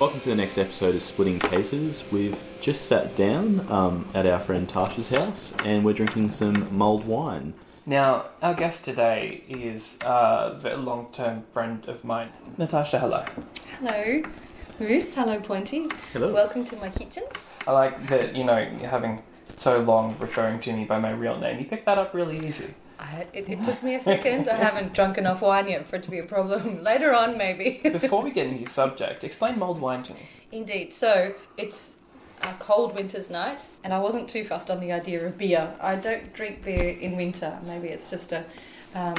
Welcome to the next episode of Splitting Cases. We've just sat down um, at our friend Tasha's house and we're drinking some mulled wine. Now, our guest today is uh, a long term friend of mine. Natasha, hello. Hello, Moose. Hello, Pointy. Hello. Welcome to my kitchen. I like that, you know, having so long referring to me by my real name. You picked that up really easy. I, it, it took me a second. I haven't drunk enough wine yet for it to be a problem. Later on, maybe. Before we get into your subject, explain mulled wine to me. Indeed. So it's a cold winter's night, and I wasn't too fussed on the idea of beer. I don't drink beer in winter. Maybe it's just a, um,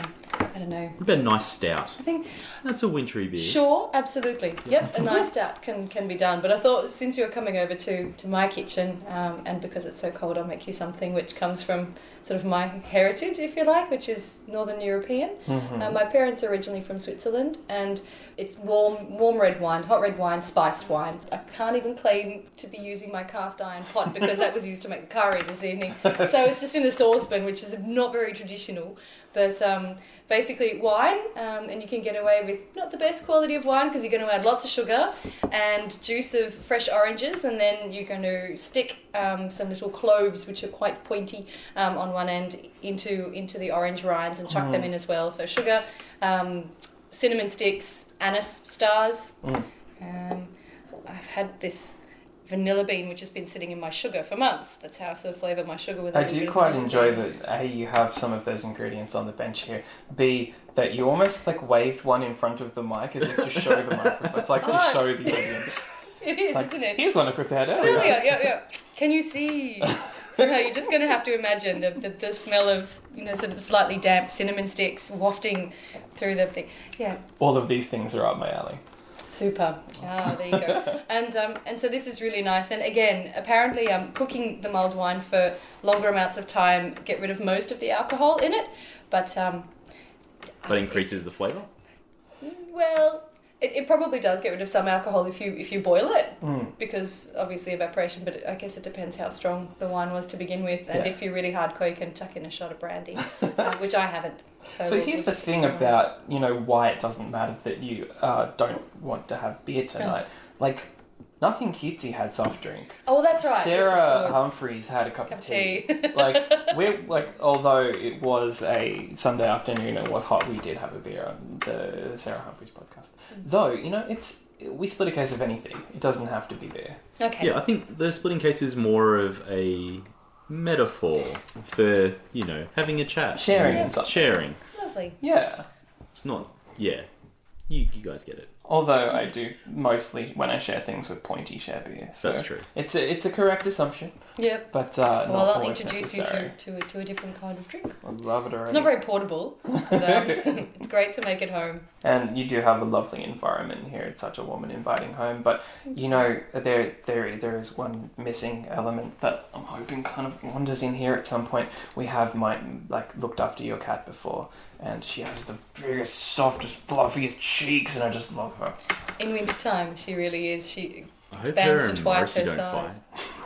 I don't know. What about a nice stout? I think That's a wintry beer. Sure, absolutely. Yep, a nice stout can, can be done. But I thought since you're coming over to, to my kitchen, um, and because it's so cold, I'll make you something which comes from sort of my heritage, if you like, which is Northern European. Mm-hmm. Uh, my parents are originally from Switzerland, and it's warm, warm red wine, hot red wine, spiced wine. I can't even claim to be using my cast iron pot because that was used to make the curry this evening. So it's just in a saucepan, which is not very traditional. But um, basically, wine, um, and you can get away with not the best quality of wine because you're going to add lots of sugar and juice of fresh oranges, and then you're going to stick um, some little cloves, which are quite pointy, um, on one end into into the orange rinds and chuck them in as well. So sugar, um, cinnamon sticks, anise stars. Mm. Um, I've had this vanilla bean which has been sitting in my sugar for months. That's how I sort of flavour my sugar with. I do quite enjoy that A, you have some of those ingredients on the bench here. B, that you almost like waved one in front of the mic as if to show the microphone. It's like to Oh. show the audience. It is, like, isn't it? Here's one I prepared Earlier, earlier. yeah, yeah. Can you see? So no, you're just going to have to imagine the, the, the smell of, you know, sort of slightly damp cinnamon sticks wafting through the thing. Yeah, All of these things are up my alley. Super. Ah, there you go. and um, and so this is really nice. And again, apparently, um, cooking the mulled wine for longer amounts of time get rid of most of the alcohol in it. But um, But increases the flavour. well, it, it probably does get rid of some alcohol if you if you boil it. Mm. because obviously evaporation, but I guess it depends how strong the wine was to begin with, and Yeah. if you're really hardcore, you can chuck in a shot of brandy, uh, which I haven't. So, So we'll- here's we'll the thing about you know why it doesn't matter that you uh, don't want to have beer tonight. Like nothing cutesy had soft drink. Oh, that's right. Sarah course. Humphreys had a cup, Cup of of tea. tea. like we're like although it was a Sunday afternoon and it was hot, we did have a beer on the Sarah Humphreys podcast. Though you know it's we split a case of anything. It doesn't have to be beer. Okay. Yeah, I think the splitting case is more of a metaphor for, you know, having a chat. Sharing and stuff. Sharing. Lovely. Yeah. It's not, yeah. You, you guys get it. Although I do mostly when I share things with Pointy share beer. So That's true. It's a it's a correct assumption, Yep. but uh, Well, not I'll introduce necessary. you to, to, a, to a different kind of drink. I love it already. It's not very portable, but um, it's great to make it home. And you do have a lovely environment here. It's such a woman inviting home. But you know, there there there is one missing element that I'm hoping kind of wanders in here at some point. We have my like looked after your cat before, and she has the biggest, softest, fluffiest cheeks, and I just love her. In wintertime, she really is. She Expands to twice her size.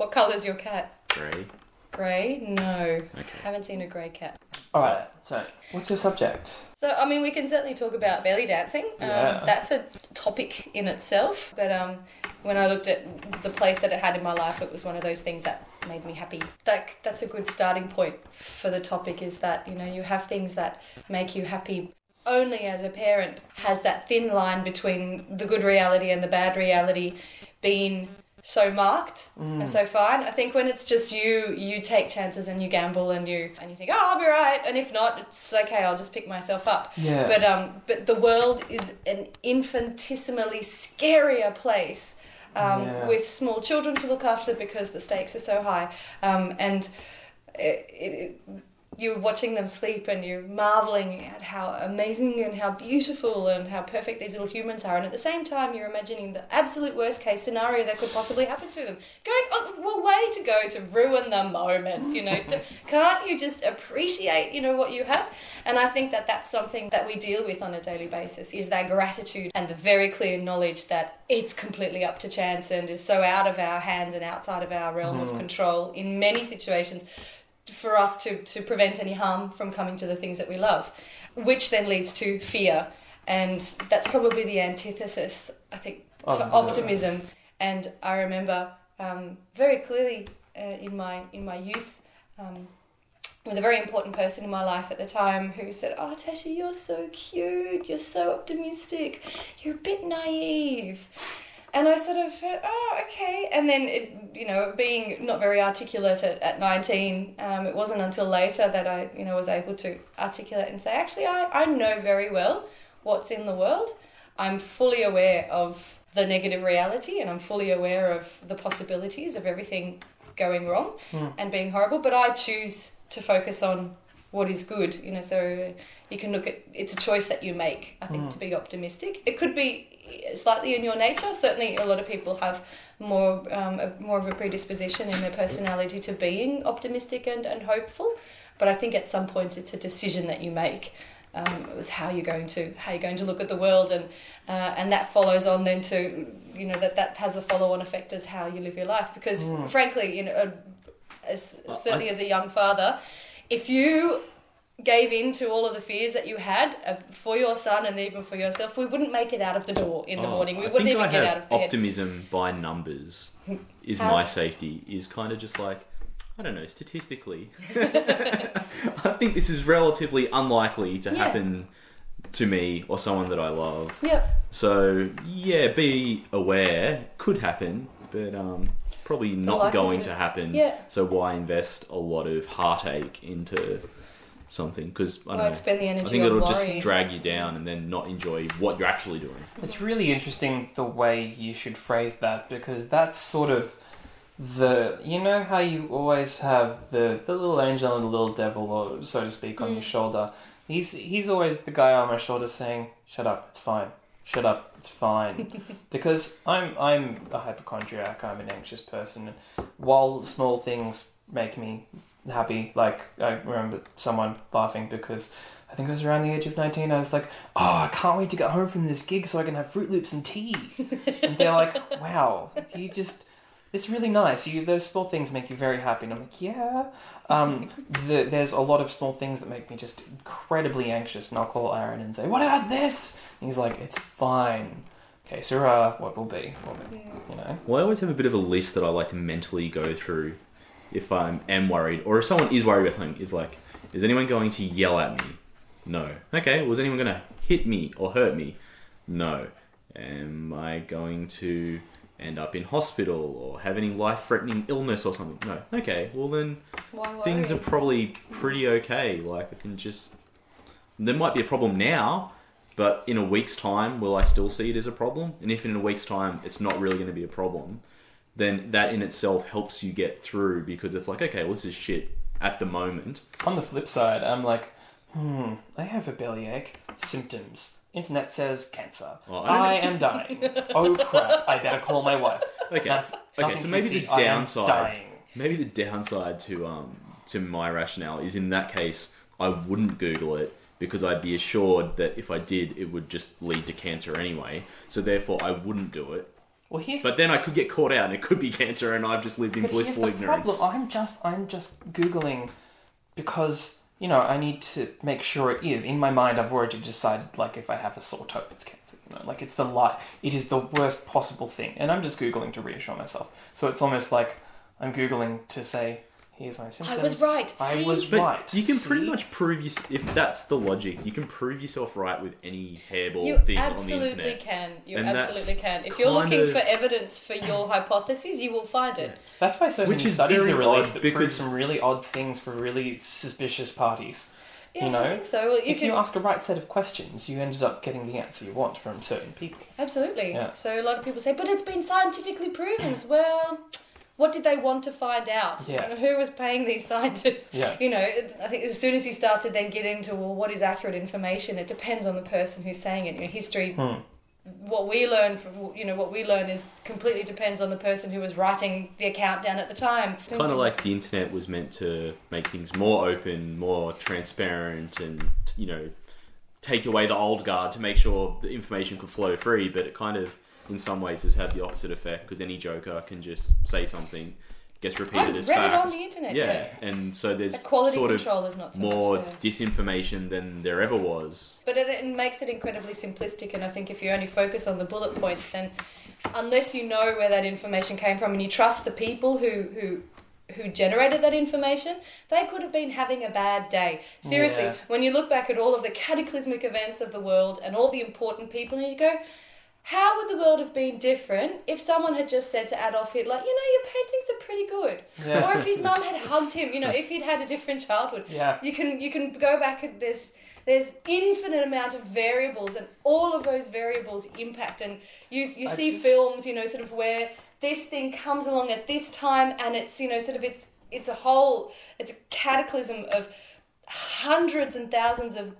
fight. What colour's your cat? Grey. Grey? No. Okay. Haven't seen a grey cat. All right. So, what's your subject? So, I mean, we can certainly talk about belly dancing. Um, Yeah. That's a topic in itself. But um, when I looked at the place that it had in my life, it was one of those things that made me happy. That, that's a good starting point for the topic is that, you know, you have things that make you happy. Only as a parent has that thin line between the good reality and the bad reality been so marked and so fine. I think when it's just you, you take chances and you gamble and you and you think, oh, I'll be right, and if not, it's okay. I'll just pick myself up. Yeah. But um, but the world is an infinitesimally scarier place. Um, Yeah. with small children to look after because the stakes are so high, um, and it, it, you're watching them sleep and you're marveling at how amazing and how beautiful and how perfect these little humans are. And at the same time, you're imagining the absolute worst case scenario that could possibly happen to them. Going, oh, well, way to go to ruin the moment, you know. Can't you just appreciate, you know, what you have? And I think that that's something that we deal with on a daily basis is that gratitude and the very clear knowledge that it's completely up to chance and is so out of our hands and outside of our realm of mm. control in many situations for us to, to prevent any harm from coming to the things that we love, which then leads to fear. And that's probably the antithesis, I think, to the- optimism. And I remember um, very clearly uh, in my in my youth. Um, with a very important person in my life at the time who said, Oh, Tasha, you're so cute. You're so optimistic. You're a bit naive. And I sort of went, Oh, okay. And then, it, you know, being not very articulate at, at 19, um, it wasn't until later that I, you know, was able to articulate and say, Actually, I, I know very well what's in the world. I'm fully aware of the negative reality and I'm fully aware of the possibilities of everything going wrong and being horrible, but I choose to focus on what is good, you know, so you can look at it's a choice that you make, I think, to be optimistic. It could be slightly in your nature. Certainly, a lot of people have more um, a, more of a predisposition in their personality to being optimistic and, and hopeful. But I think at some point it's a decision that you make. Um, it was how you're going to how you're going to look at the world, and uh, and that follows on then to you know that that has a follow on effect as how you live your life. Because frankly, you know, as certainly as a young father, if you gave in to all of the fears that you had uh, for your son and even for yourself, we wouldn't make it out of the door in the Oh, morning. We I wouldn't even I get out of bed. optimism by numbers is my safety. Is kind of just like I don't know. Statistically, I think this is relatively unlikely to Yeah. happen to me or someone that I love. yeah, So yeah, be aware. Could happen, but um, probably not going to happen. yeah. So why invest a lot of heartache into something? Because I don't Why know. spend the I think on it'll worrying? just drag you down and then not enjoy what you're actually doing. It's really interesting the way you should phrase that because that's sort of the you know how you always have the the little angel and the little devil or so to speak on Mm. your shoulder. He's he's always the guy on my shoulder saying, "Shut up, it's fine. Shut up, it's fine." because I'm I'm a hypochondriac. I'm an anxious person, and while small things make me happy, like I remember someone laughing because. I think I was around the age of 19. I was like, oh, I can't wait to get home from this gig so I can have Froot Loops and tea. and they're like, wow, you just, it's really nice. You Those small things make you very happy. And I'm like, yeah. Um, the, there's a lot of small things that make me just incredibly anxious. And I'll call Aaron and say, what about this? And he's like, it's fine. Okay, so uh, what will be? Will be, you know? Well, I always have a bit of a list that I like to mentally go through if I am worried, or if someone is worried about something. Is like, is anyone going to yell at me? No. Okay. Was anyone going to hit me or hurt me? No. Am I going to end up in hospital or have any life-threatening illness or something? No. Okay. Well then, things are probably pretty okay. Like I can just. There might be a problem now, but in a week's time, will I still see it as a problem? And if in a week's time it's not really going to be a problem, then that in itself helps you get through because it's like, okay, well, this is shit at the moment. On the flip side, I'm like, hmm, I have a bellyache. Symptoms. Internet says cancer. Well, I I am dying. oh crap, I better call my wife. Okay, That's okay. So maybe the downside, maybe the downside to um to my rationale is in that case I wouldn't Google it because I'd be assured that if I did, it would just lead to cancer anyway. So therefore, I wouldn't do it. Well, here's But then I could get caught out, and it could be cancer, and I've just lived in But here's blissful the ignorance. problem. I'm just I'm just googling because you know I need to make sure it is. In my mind, I've already decided like if I have a sore toe, it's cancer. You know, like it's the light. It is the worst possible thing, and I'm just googling to reassure myself. So it's almost like I'm googling to say, "Here's my symptoms." was right. I See? was But right. you can pretty much prove you if that's the logic. You can prove yourself right with any hairball You thing on the absolutely internet. can. You And that's absolutely can. If you're kind looking of- for evidence for your hypothesis, you will find it. That's why so Which many is studies very are released odd that prove because- some really odd things for really suspicious parties. Yes, You I know, think so. Well, you if can you ask a right set of questions, you ended up getting the answer you want from certain people. absolutely. Yeah. So a lot of people say, but it's been scientifically proven. As well, what did they want to find out? Yeah. Who was paying these scientists? Yeah. You know, I think as soon as he started then get into well, what is accurate information? It depends on the person who's saying it. You know, history. Hmm. What we learn from you know what we learn is completely depends on the person who was writing the account down at the time. Kind of like the internet was meant to make things more open, more transparent, and you know, take away the old guard to make sure the information could flow free. But it kind of, in some ways, has had the opposite effect because any joker can just say something, gets repeated I've as read fact. it on the internet. yeah. Yeah, and so there's the quality sort of control is not so more much disinformation than there ever was. But it, it makes it incredibly simplistic, and I think if you only focus on the bullet points, then unless you know where that information came from and you trust the people who who who generated that information, they could have been having a bad day. Seriously, Yeah. when you look back at all of the cataclysmic events of the world and all the important people, and you go, how would the world have been different if someone had just said to Adolf Hitler, you know, your paintings are pretty good, Yeah. or if his mum had hugged him, you know, if he'd had a different childhood, Yeah. you can you can go back and there's there's infinite amount of variables and all of those variables impact and you you I see just- films you know sort of where this thing comes along at this time and it's you know sort of it's it's a whole it's a cataclysm of hundreds and thousands of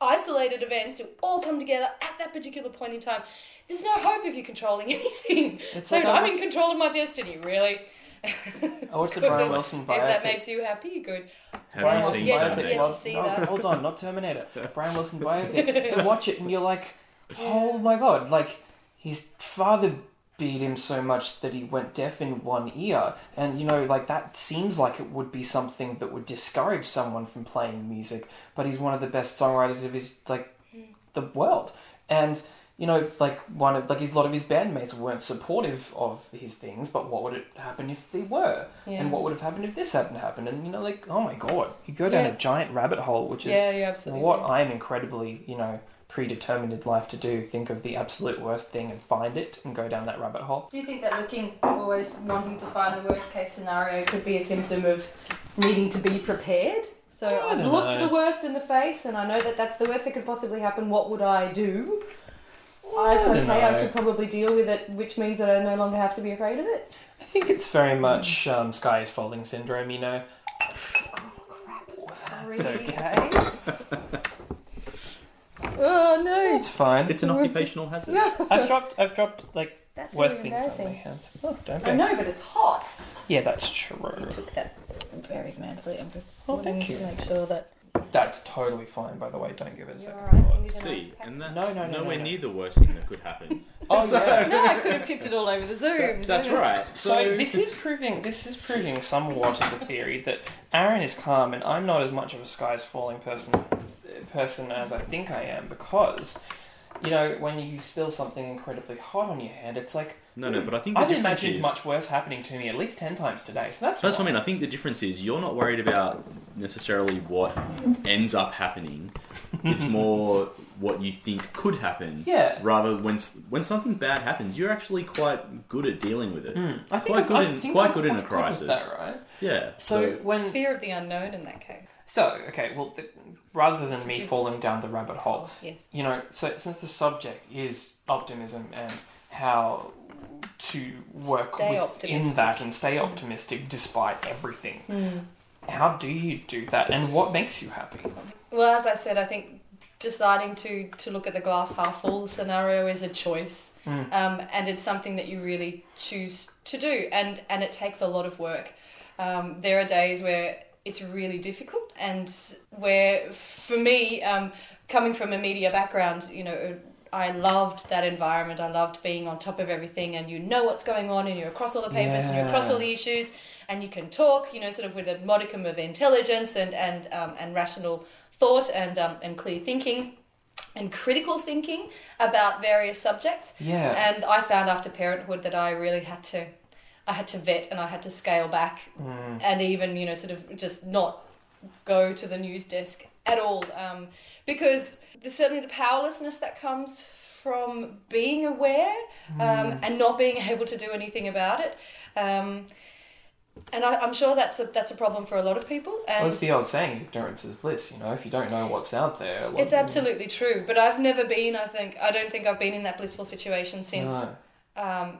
isolated events who all come together at that particular point in time there's no hope if you're controlling anything It's so like i'm I- in control of my destiny really I watched the Good. Brian Wilson if that makes you happy good Have Brian you Wilson seen biopic. Terminator? yeah, to see no, that. Hold on, not Terminator. Brian Wilson biopic. You watch it and you're like, oh my god! Like his father beat him so much that he went deaf in one ear, and you know, like that seems like it would be something that would discourage someone from playing music. But he's one of the best songwriters of his like hmm. the world, and you know, like one of like his, a lot of his bandmates weren't supportive of his things. But what would it happen if they were? yeah And what would have happened if this hadn't happened? And you know, like, oh my god, you go down Yeah. a giant rabbit hole, which is yeah what do. I'm incredibly, you know, predetermined in life to do. Think of the absolute worst thing and find it and go down that rabbit hole. Do you think that looking, always wanting to find the worst case scenario, could be a symptom of needing to be prepared? So I I've looked know. the worst in the face, and I know that that's the worst that could possibly happen. What would I do? I it's don't okay. I know. could probably deal with it, which means that I no longer have to be afraid of it. I think it's very much um, sky is falling syndrome. You know, Oh crap! Sorry. it's okay. Oh no, It's fine. It's an occupational hazard. I've dropped. I've dropped like that's worse really things on my embarrassing. hands. Oh, don't I know, but it's hot. Yeah, that's true. I true. took that very manfully. I'm just Oh, wanting to make sure that That's totally fine. By the way, don't give it a you're second. alright. thought. Do you need a See, nice pack? and that's No, no, no, nowhere no, no. near the worst thing that could happen. Oh So- yeah. No, I could have tipped it all over the Zoom. That's right. So this is proving this is proving somewhat of the theory that Aaron is calm and I'm not as much of a skies falling person person as I think I am because you know when you spill something incredibly hot on your hand, it's like No, no, but I think the I've difference imagined is much worse happening to me at least ten times today. So that's So that's what I mean. I think the difference is you're not worried about necessarily what ends up happening. It's more what you think could happen. Yeah. Rather, when s- when something bad happens, you're actually quite good at dealing with it. Mm. I think Quite I'm, good I in- think quite I'm good in a quite good crisis. with That, right? Yeah. So, when Fear of the unknown in that case. so okay, well, the, rather than me you- falling down the rabbit hole, Yes. you know, so since the subject is optimism and how to work Stay within optimistic. that and stay optimistic despite everything, how do you do that and what makes you happy? Well, as I said, I think deciding to to look at the glass half full scenario is a choice, Mm. um, and it's something that you really choose to do, and and it takes a lot of work. Um, there are days where it's really difficult, and where for me, um, coming from a media background, you know. I loved that environment. I loved being on top of everything, and you know what's going on, and you're across all the papers, and you're across all the issues, and you can talk, you know, sort of with a modicum of intelligence and and um, and rational thought and um, and clear thinking and critical thinking about various subjects. Yeah. And I found after parenthood that I really had to I had to vet and I had to scale back Mm. and even you know sort of just not go to the news desk at all um, because there's certainly the powerlessness that comes from being aware um, and not being able to do anything about it. Um, and I, I'm sure that's a that's a problem for a lot of people. And What's the old saying? Ignorance is bliss. You know, if you don't know what's out there, it's absolutely true, but I've never been. I think I don't think I've been in that blissful situation since No. um,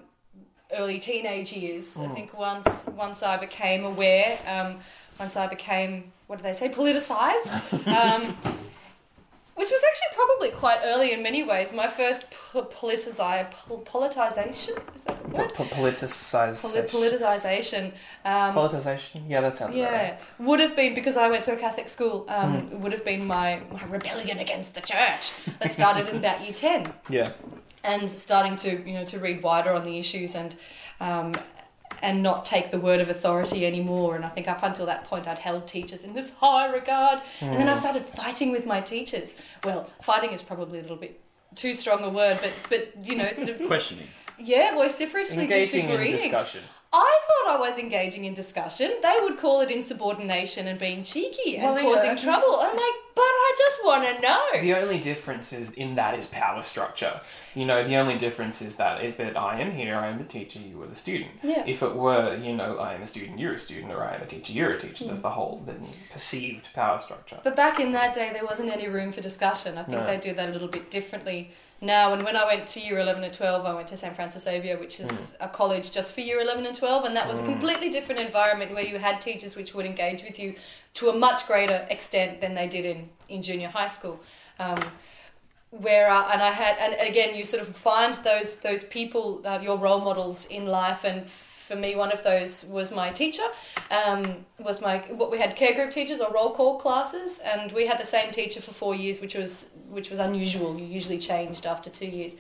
early teenage years. I Mm. think once once I became aware, um, once I became what do they say, politicized, um, which was actually probably quite early in many ways. My first po- politizi- pol- politicization is that a Po- word? po- politicized. Poli- politicization. Um, Politicization. Yeah, that sounds yeah, right. would have been because I went to a Catholic school. Um. It would have been my, my rebellion against the church that started in about year ten, Yeah. and starting to you know to read wider on the issues and um, and not take the word of authority anymore. And I think up until that point, I'd held teachers in this high regard. And then I hmm. started fighting with my teachers. Well, fighting is probably a little bit too strong a word, but but you know, sort of Questioning. yeah, vociferously Engaging in discussion. I thought I was engaging in discussion. They would call it insubordination and being cheeky and Well, yeah, causing that's- trouble. I'm like, but I just want to know. The only difference is in that is power structure. You know, the only difference is that is that I am here, I am the teacher, you are the student. Yeah. If it were, you know, I am a student, you're a student, or I am a teacher, you're a teacher, Mm. that's the whole the perceived power structure. But back in that day, there wasn't any room for discussion. I think No. they do that a little bit differently now. And when I went to year 11 and 12, I went to St Francis Xavier, which is a college just for year 11 and 12. And that was a completely different environment where you had teachers which would engage with you to a much greater extent than they did in, in junior high school. Um, where uh, and I had and again you sort of find those those people uh, your role models in life and for me one of those was my teacher um, was my what we had care group teachers or roll call classes and we had the same teacher for four years which was which was unusual. You usually changed after two years.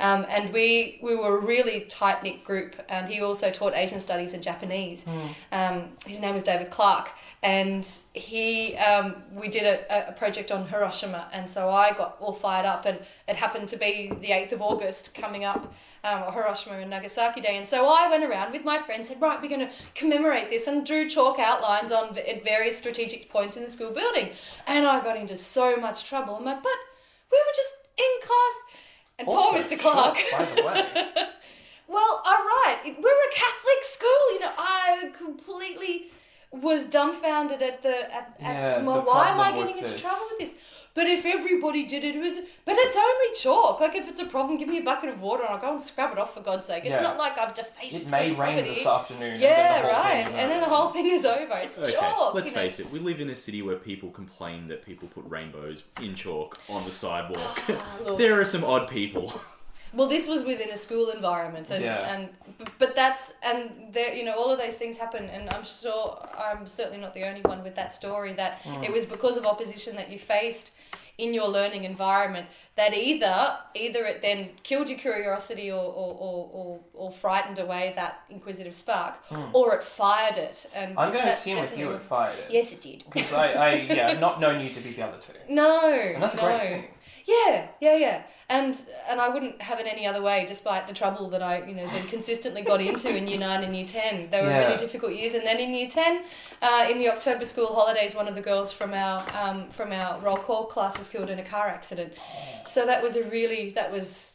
Um, and we we were a really tight knit group and he also taught Asian studies and Japanese. Um, his name was David Clark. And he um, we did a, a project on Hiroshima. And so I got all fired up and it happened to be the 8th of August coming up um, Hiroshima and Nagasaki Day. And so I went around with my friends said right we're going to commemorate this and drew chalk outlines on v- at various strategic points in the school building. And I got into so much trouble. I'm like but we were just in class and poor Mr. Clark by the way. well, all right. We're a Catholic school. You know, I completely was dumbfounded at the at, Yeah, well, why am I getting into this- trouble with this? But if everybody did it, it was. But it's only chalk. Like if it's a problem, give me a bucket of water and I'll go and scrub it off for God's sake. It's Yeah. not like I've defaced It may rain property. this afternoon. Yeah, then the whole right. And then the whole thing is over. It's Okay, chalk. let's you know. face it. We live in a city where people complain that people put rainbows in chalk on the sidewalk. Ah, there are some odd people. Well, this was within a school environment, and, Yeah. and but that's and there, you know, all of those things happen, and I'm sure I'm certainly not the only one with that story. That it was because of opposition that you faced in your learning environment that either either it then killed your curiosity or or, or, or, or frightened away that inquisitive spark, hmm. or it fired it. And I'm going to assume with you it fired it. Yes, it did. Because I, I, yeah, not known you to be the other two. No, And that's a no. great thing. Yeah, yeah, yeah. And and I wouldn't have it any other way, despite the trouble that I, you know, then consistently got into in year nine and year ten. They were Yeah. really difficult years. And then in year ten, uh, in the October school holidays, one of the girls from our um, from our roll call class was killed in a car accident. So that was a really that was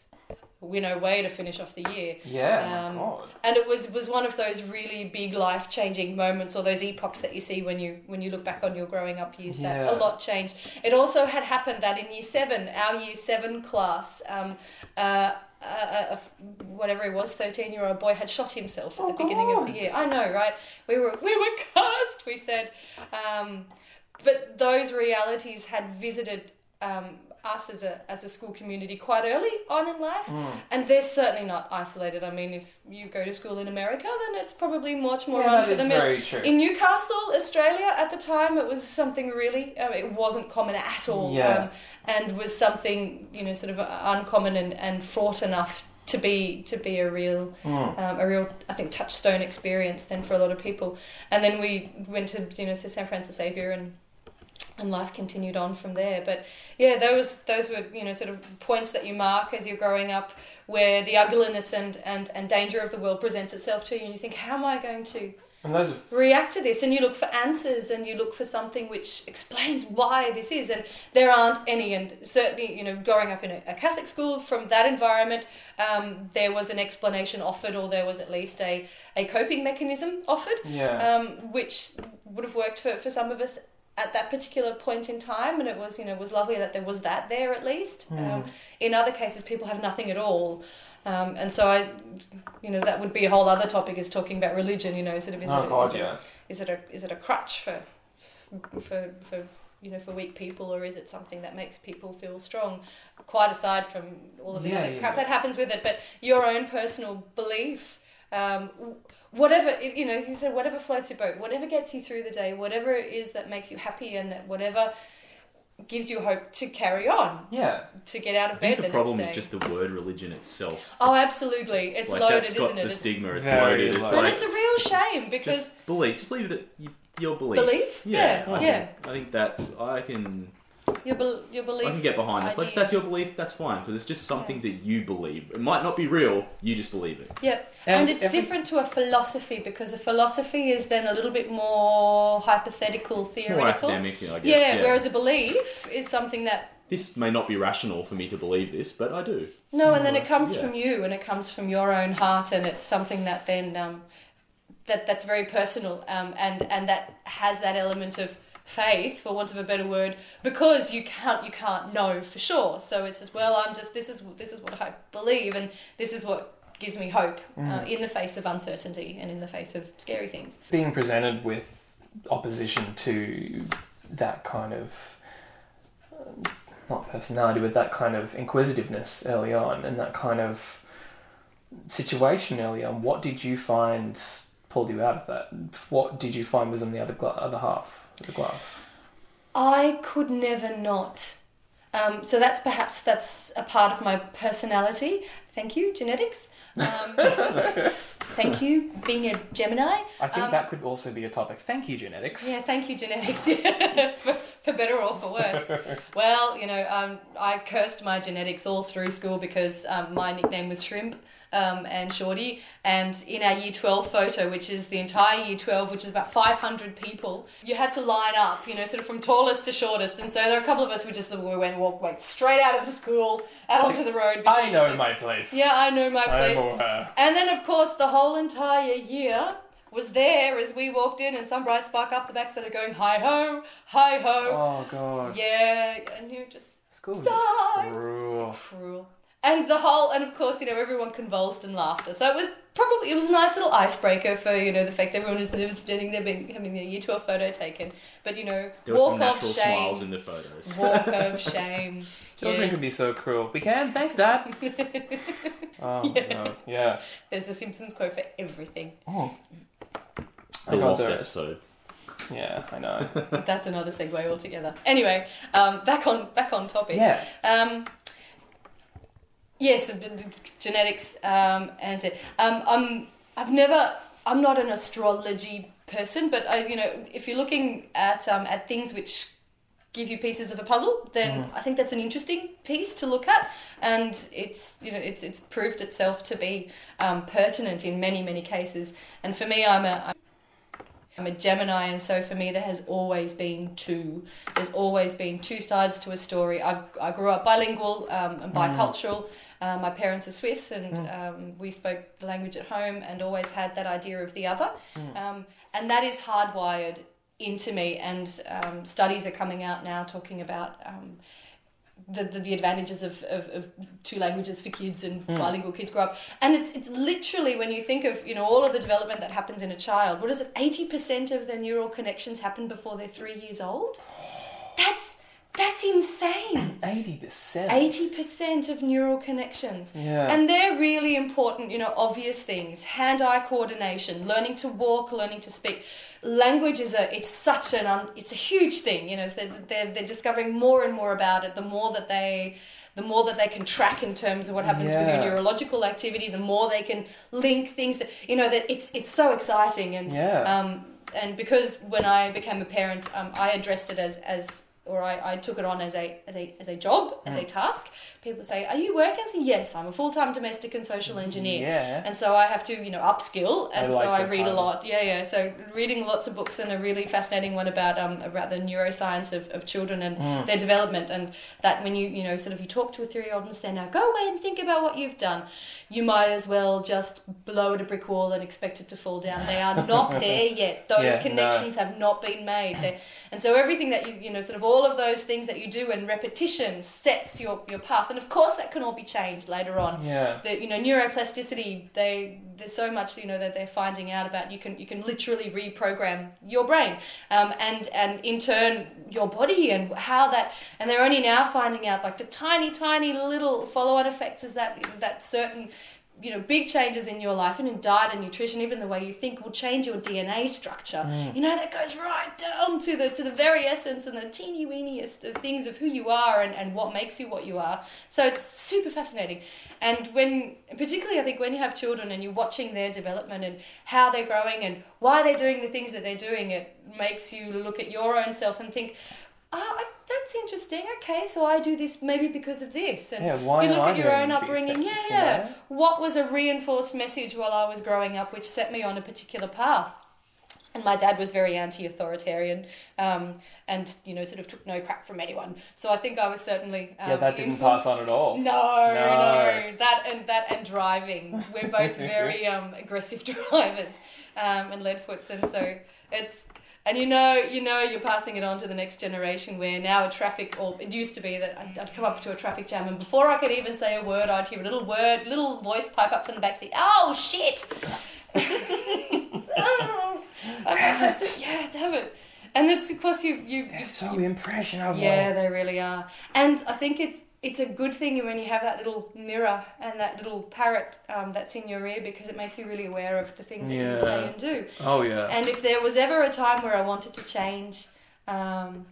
you know way to finish off the year. Yeah, Um, my God. And it was was one of those really big life changing moments or those epochs that you see when you when you look back on your growing up years that Yeah. a lot changed. It also had happened that in year seven, our year seven class, um, uh, a, a, a- whatever it was, thirteen year old boy had shot himself at the Oh, beginning of the year. I know, right? We were we were cursed. We said, um, but those realities had visited. Um, us as a as a school community quite early on in life, Mm. and they're certainly not isolated. I mean, if you go to school in America, then it's probably much more Yeah, run for them. very true. In Newcastle, Australia, at the time, it was something really. Uh, it wasn't common at all, Yeah. um, and was something you know sort of uncommon and, and fraught enough to be to be a real Mm. um, a real I think touchstone experience then for a lot of people. And then we went to you know to St Francis Xavier and and life continued on from there. But yeah, those those were you know sort of points that you mark as you're growing up, where the ugliness and and and danger of the world presents itself to you, and you think, how am I going to And those are react to this? And you look for answers, and you look for something which explains why this is, and there aren't any. And certainly, you know, growing up in a, a Catholic school from that environment, um, there was an explanation offered, or there was at least a a coping mechanism offered yeah. um, which would have worked for, for some of us at that particular point in time and it was you know was lovely that there was that there at least. Um, in other cases people have nothing at all. Um, and so I you know that would be a whole other topic is talking about religion you know sort of is, oh it, God, is, it, yeah. is it a is it a crutch for for for you know for weak people or is it something that makes people feel strong? Quite aside from all of the Yeah, other yeah, crap that happens with it but your own personal belief um, whatever you know you said whatever floats your boat whatever gets you through the day whatever it is that makes you happy and that whatever gives you hope to carry on, Yeah. to get out of I bed think the, the problem next is just the word religion itself. Oh, absolutely. It's like loaded, that's got isn't it? the It's- stigma. It's Very loaded. It's loaded. and like it's a real shame because just believe. Just leave it at your belief. belief, yeah, I yeah, Think, I think that's I can your bel your belief. I can get behind this. Like if that's your belief, that's fine because it's just something that you believe. It might not be real. You just believe it. Yep. and, And it's every- different to a philosophy because a philosophy is then a little bit more hypothetical, It's more theoretical. academic, I guess. yeah, Yeah. whereas a belief is something that this may not be rational for me to believe this, but I do. no, and then it comes Yeah. from you and it comes from your own heart, and it's something that then um, that that's very personal, um, and and that has that element of faith, for want of a better word, because you can't you can't know for sure. So it's just well, I'm just this is this is what I believe, and this is what gives me hope uh, in the face of uncertainty and in the face of scary things. being presented with opposition to that kind of um, not personality, but that kind of inquisitiveness early on, and that kind of situation early on. What did you find pulled you out of that? What did you find was on the other other half the glass? I could never not. Um, so that's perhaps that's a part of my personality. Thank you, genetics. Um, thank you, being a Gemini. I think Um, that could also be a topic. Thank you, genetics. Yeah, thank you, genetics. Yeah. Better or for worse. Well, you know, um, I cursed my genetics all through school because um, my nickname was Shrimp um, and Shorty. And in our Year 12 photo, which is the entire Year 12, which is about 500 people, you had to line up, you know, sort of from tallest to shortest. And so there are a couple of us who just we went walk went straight out of the school, out It's onto the road. I know my place. Yeah, I know my place. And then, of course, the whole entire year was there as we walked in, and some bright spark up the back started going, hi ho, hi ho. Oh god. Yeah, and you just School is Die. cruel. cruel. And the whole, and of course, you know, everyone convulsed in laughter. So it was probably, it was a nice little icebreaker for, you know, the fact that everyone was nervous standing there being, having their year 12 photo taken. But, you know, There were walk some of natural shame. smiles in the photos. Walk of shame. Children Yeah. can be so cruel. We can. Thanks, Dad. oh Yeah. no. Yeah. There's a Simpsons quote for everything. Oh. The I got lost there. episode. Yeah, I know. That's another segue altogether. Anyway, um, back on back on topic. Yeah. Um, yes, genetics, um, and um, I'm. I've never. I'm not an astrology person, but I, you know, if you're looking at um, at things which give you pieces of a puzzle, then I think that's an interesting piece to look at, and it's you know it's it's proved itself to be um, pertinent in many many cases. And for me, I'm a I'm a Gemini, and so for me, there has always been two. There's always been two sides to a story. I've I grew up bilingual um, and bicultural. Uh, my parents are Swiss, and um, we spoke the language at home, and always had that idea of the other, um, and that is hardwired into me. And um, studies are coming out now talking about. The, the, the advantages of, of, of two languages for kids and hmm. bilingual kids grow up. And it's it's literally when you think of, you know, all of the development that happens in a child, what is it, eighty percent of their neural connections happen before they're three years old? That's that's insane. Eighty percent. Eighty percent of neural connections. Yeah. And they're really important, you know, obvious things. Hand-eye coordination, learning to walk, learning to speak. Language is a, it's such an, un, it's a huge thing, you know, so they're, they're, they're discovering more and more about it. The more that they, the more that they can track in terms of what happens with your neurological activity, the more they can link things that, you know, that it's, it's so exciting. And, Yeah. um, and because when I became a parent, um, I addressed it as, as or I, I took it on as a as a as a job, as Mm. a task. People say, "Are you working?" I say, "Yes, I'm a full time domestic and social engineer." Yeah. And so I have to, you know, upskill, and I like so I read a lot. Yeah, yeah. So reading lots of books, and a really fascinating one about um about the neuroscience of, of children and Mm. their development, and that when you you know sort of you talk to a three year old and say, "Now go away and think about what you've done," you might as well just blow at a brick wall and expect it to fall down. They are not there yet. Those Yeah, no. connections have not been made. They're, and so everything that you you know sort of all of those things that you do and repetition sets your your path. And of course that can all be changed later on Yeah. the you know neuroplasticity they there's so much you know that they're finding out about you can you can literally reprogram your brain um, and and in turn your body and how that and they're only now finding out like the tiny tiny little follow-on effects is that that certain you know big changes in your life and in diet and nutrition even the way you think will change your dna structure. Mm. You know that goes right down to the to the very essence and the teeny weeniest of things of who you are and, and what makes you what you are. So it's super fascinating. And when particularly i think when you have children and you're watching their development and how they're growing and why they're doing the things that they're doing it makes you look at your own self and think oh, that's interesting. Okay, so I do this maybe because of this. And Yeah, why you look I at your own upbringing. Yeah, you yeah. know? What was a reinforced message while I was growing up, which set me on a particular path? And my dad was very anti-authoritarian, um, and you know, sort of took no crap from anyone. So I think I was certainly um, yeah, that didn't influenced- pass on at all. no, no, No. that and that and driving. We're both very um, aggressive drivers um, and lead foots, and so it's and you know you know you're passing it on to the next generation. Where now a traffic or it used to be that I'd, I'd come up to a traffic jam, and before I could even say a word, I'd hear a little word, little voice pipe up from the back seat. Oh shit! oh, I have to, yeah, damn it. And it's because you you They're so impressionable. yeah, they really are. And I think it's it's a good thing when you have that little mirror and that little parrot um, that's in your ear because it makes you really aware of the things that you say and do. Oh yeah. And if there was ever a time where I wanted to change um,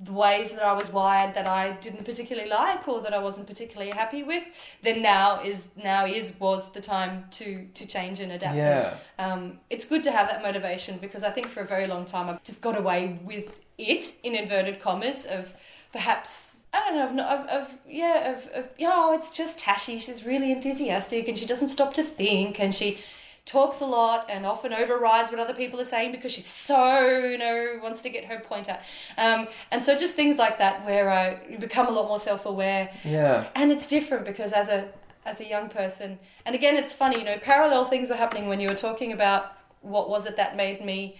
the ways that I was wired that I didn't particularly like or that I wasn't particularly happy with, then now is now is was the time to to change and adapt. yeah. Um, it's good to have that motivation because I think for a very long time I just got away with it in inverted commas of perhaps I don't know of, of, of yeah of, of you know it's just Tashi she's really enthusiastic and she doesn't stop to think and she talks a lot and often overrides what other people are saying because she's so you know wants to get her point out um, and so just things like that where uh, you become a lot more self-aware Yeah. and it's different because as a as a young person and again it's funny you know parallel things were happening when you were talking about what was it that made me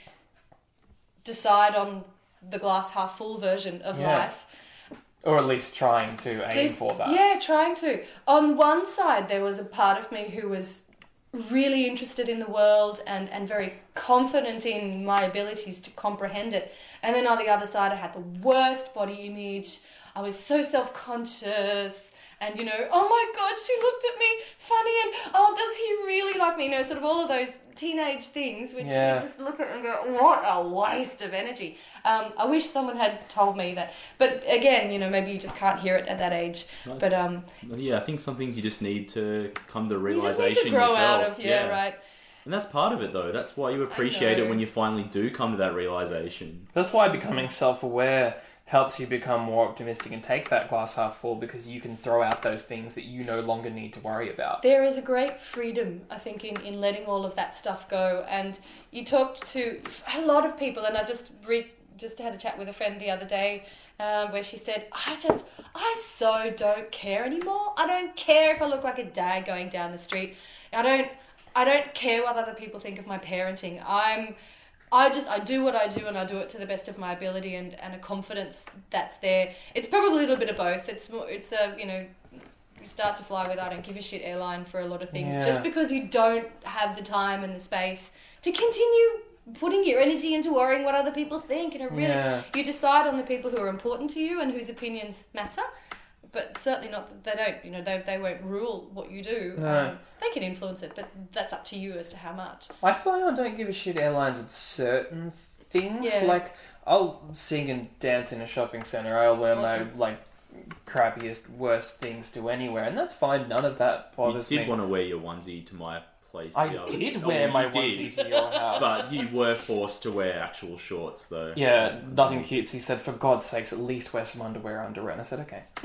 decide on the glass half full version of Yeah. life Or at least trying to aim There's- for that. yeah trying to on one side there was a part of me who was really interested in the world and, and very confident in my abilities to comprehend it. And then on the other side, I had the worst body image. I was so self conscious. And you know, oh my god, she looked at me funny, and oh, does he really like me? You know, sort of all of those teenage things, which Yeah. you just look at and go, what a waste of energy. Um, I wish someone had told me that. But again, you know, maybe you just can't hear it at that age. No. But um, Yeah, I think some things you just need to come to the you just realization need to grow yourself. out of, yeah, right. And that's part of it, though. That's why you appreciate it when you finally do come to that realization. That's why becoming self-aware helps you become more optimistic and take that glass half full because you can throw out those things that you no longer need to worry about. There is a great freedom, I think, in, in letting all of that stuff go. And you talk to a lot of people, and I just re- just had a chat with a friend the other day um, where she said, I just, I so don't care anymore. I don't care if I look like a dad going down the street. I don't, I don't care what other people think of my parenting. I'm, I just I do what I do and I do it to the best of my ability and, and a confidence that's there. It's probably a little bit of both. It's more it's a you know you start to fly with I don't give a shit airline for a lot of things Yeah. just because you don't have the time and the space to continue putting your energy into worrying what other people think and it really Yeah. you decide on the people who are important to you and whose opinions matter. But certainly not that they don't, you know, they, they won't rule what you do. No. Um, they can influence it, but that's up to you as to how much. I feel like I don't give a shit airlines with certain things. Yeah. Like I'll sing and dance in a shopping center. I'll wear Awesome. my like crappiest, worst things to anywhere, and that's fine. None of that bothers me. You bothers did me. want to wear your onesie to my place. I the other- did Oh, wear you my did. onesie to your house. But you were forced to wear actual shorts, though. Yeah, nothing cute. He said, "For God's sakes, at least wear some underwear under it." And I said, "Okay."